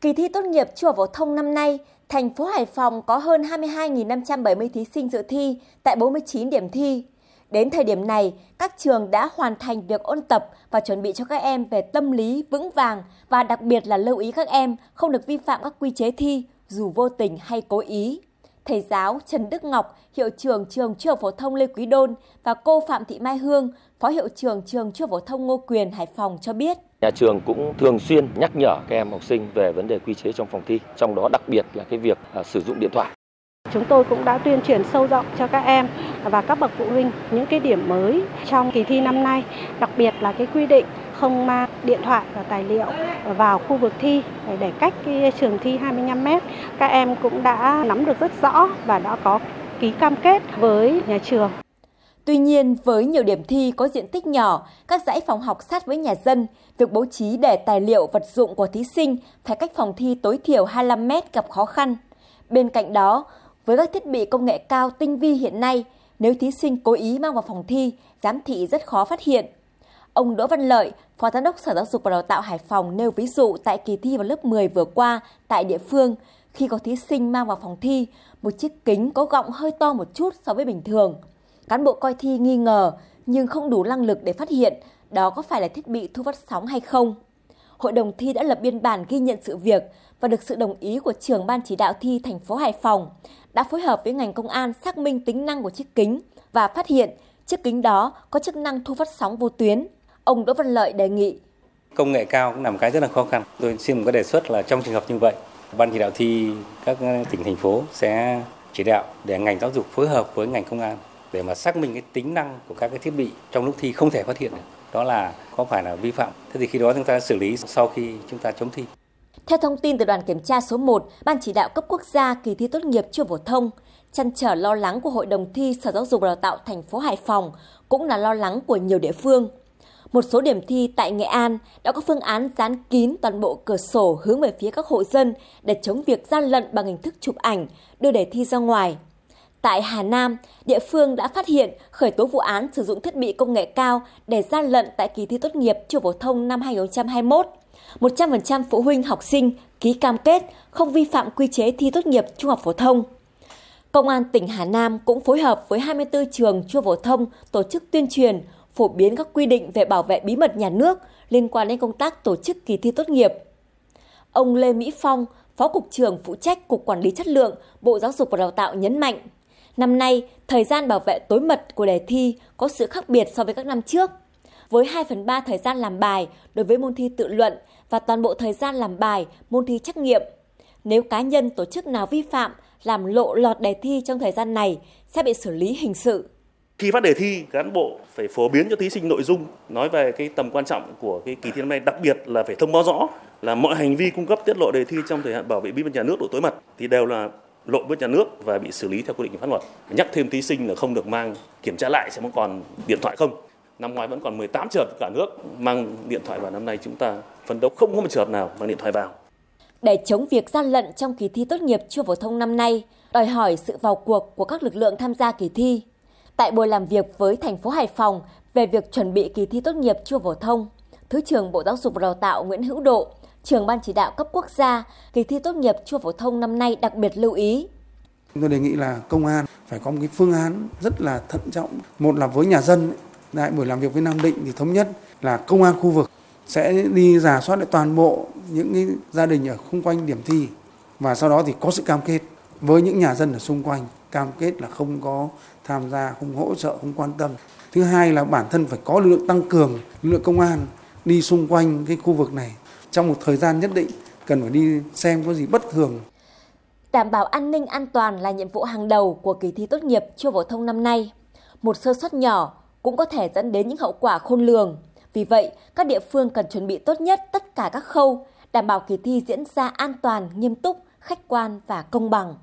Kỳ thi tốt nghiệp trung học phổ thông năm nay, thành phố Hải Phòng có hơn 22.570 thí sinh dự thi tại 49 điểm thi. Đến thời điểm này, các trường đã hoàn thành việc ôn tập và chuẩn bị cho các em về tâm lý vững vàng và đặc biệt là lưu ý các em không được vi phạm các quy chế thi dù vô tình hay cố ý. Thầy giáo Trần Đức Ngọc, hiệu trưởng trường Trung học phổ thông Lê Quý Đôn và cô Phạm Thị Mai Hương, phó hiệu trưởng trường Trung học phổ thông Ngô Quyền Hải Phòng cho biết. Nhà trường cũng thường xuyên nhắc nhở các em học sinh về vấn đề quy chế trong phòng thi, trong đó đặc biệt là cái việc à, sử dụng điện thoại. Chúng tôi cũng đã tuyên truyền sâu rộng cho các em và các bậc phụ huynh những cái điểm mới trong kỳ thi năm nay, đặc biệt là cái quy định không mang điện thoại và tài liệu vào khu vực thi để cách cái trường thi 25 mét. Các em cũng đã nắm được rất rõ và đã có ký cam kết với nhà trường. Tuy nhiên, với nhiều điểm thi có diện tích nhỏ, các dãy phòng học sát với nhà dân, việc bố trí để tài liệu vật dụng của thí sinh phải cách phòng thi tối thiểu 25 mét gặp khó khăn. Bên cạnh đó, với các thiết bị công nghệ cao tinh vi hiện nay, nếu thí sinh cố ý mang vào phòng thi, giám thị rất khó phát hiện. Ông Đỗ Văn Lợi, Phó Giám đốc Sở Giáo dục và Đào tạo Hải Phòng nêu ví dụ tại kỳ thi vào lớp 10 vừa qua tại địa phương, khi có thí sinh mang vào phòng thi, một chiếc kính có gọng hơi to một chút so với bình thường. Cán bộ coi thi nghi ngờ nhưng không đủ năng lực để phát hiện đó có phải là thiết bị thu phát sóng hay không. Hội đồng thi đã lập biên bản ghi nhận sự việc và được sự đồng ý của trưởng ban chỉ đạo thi thành phố Hải Phòng đã phối hợp với ngành công an xác minh tính năng của chiếc kính và phát hiện chiếc kính đó có chức năng thu phát sóng vô tuyến. Ông Đỗ Văn Lợi đề nghị công nghệ cao cũng là một cái rất là khó khăn. Tôi xin một cái đề xuất là trong trường hợp như vậy, ban chỉ đạo thi các tỉnh thành phố sẽ chỉ đạo để ngành giáo dục phối hợp với ngành công an để mà xác minh cái tính năng của các cái thiết bị trong lúc thi không thể phát hiện được. Đó là có phải là vi phạm. Thế thì khi đó chúng ta xử lý sau khi chúng ta chấm thi. Theo thông tin từ đoàn kiểm tra số 1, Ban chỉ đạo cấp quốc gia kỳ thi tốt nghiệp trung phổ thông, chăn trở lo lắng của Hội đồng thi Sở Giáo dục và Đào tạo thành phố Hải Phòng cũng là lo lắng của nhiều địa phương. Một số điểm thi tại Nghệ An đã có phương án dán kín toàn bộ cửa sổ hướng về phía các hộ dân để chống việc gian lận bằng hình thức chụp ảnh, đưa đề thi ra ngoài. Tại Hà Nam, địa phương đã phát hiện khởi tố vụ án sử dụng thiết bị công nghệ cao để gian lận tại kỳ thi tốt nghiệp trung phổ thông năm 2021. 100% phụ huynh học sinh ký cam kết không vi phạm quy chế thi tốt nghiệp trung học phổ thông. Công an tỉnh Hà Nam cũng phối hợp với 24 trường trung phổ thông tổ chức tuyên truyền, phổ biến các quy định về bảo vệ bí mật nhà nước liên quan đến công tác tổ chức kỳ thi tốt nghiệp. Ông Lê Mỹ Phong, Phó Cục trưởng phụ trách Cục Quản lý Chất lượng, Bộ Giáo dục và Đào tạo nhấn mạnh, năm nay, thời gian bảo vệ tối mật của đề thi có sự khác biệt so với các năm trước. Với 2 phần 3 thời gian làm bài đối với môn thi tự luận và toàn bộ thời gian làm bài môn thi trắc nghiệm. Nếu cá nhân tổ chức nào vi phạm, làm lộ lọt đề thi trong thời gian này sẽ bị xử lý hình sự. Khi phát đề thi, cán bộ phải phổ biến cho thí sinh nội dung nói về cái tầm quan trọng của cái kỳ thi năm nay, đặc biệt là phải thông báo rõ là mọi hành vi cung cấp tiết lộ đề thi trong thời hạn bảo vệ bí mật nhà nước độ tối mật thì đều là lộn với nhà nước và bị xử lý theo quy định của pháp luật. Nhắc thêm thí sinh là không được mang kiểm tra lại xem có còn điện thoại không. Năm ngoái vẫn còn 18 trường cả nước mang điện thoại vào năm nay chúng ta phấn đấu không có một trường nào mang điện thoại vào. Để chống việc gian lận trong kỳ thi tốt nghiệp trung phổ thông năm nay, đòi hỏi sự vào cuộc của các lực lượng tham gia kỳ thi. Tại buổi làm việc với thành phố Hải Phòng về việc chuẩn bị kỳ thi tốt nghiệp trung phổ thông, Thứ trưởng Bộ Giáo dục và Đào tạo Nguyễn Hữu Độ, trưởng ban chỉ đạo cấp quốc gia kỳ thi tốt nghiệp trung phổ thông năm nay đặc biệt lưu ý. Tôi đề nghị là công an phải có một cái phương án rất là thận trọng. Một là với nhà dân, tại buổi làm việc với Nam Định thì thống nhất là công an khu vực sẽ đi giả soát lại toàn bộ những cái gia đình ở xung quanh điểm thi và sau đó thì có sự cam kết với những nhà dân ở xung quanh cam kết là không có tham gia không hỗ trợ không quan tâm thứ hai là bản thân phải có lực lượng tăng cường lực lượng công an đi xung quanh cái khu vực này trong một thời gian nhất định cần phải đi xem có gì bất thường. Đảm bảo an ninh an toàn là nhiệm vụ hàng đầu của kỳ thi tốt nghiệp trung phổ thông năm nay. Một sơ suất nhỏ cũng có thể dẫn đến những hậu quả khôn lường. Vì vậy, các địa phương cần chuẩn bị tốt nhất tất cả các khâu, đảm bảo kỳ thi diễn ra an toàn, nghiêm túc, khách quan và công bằng.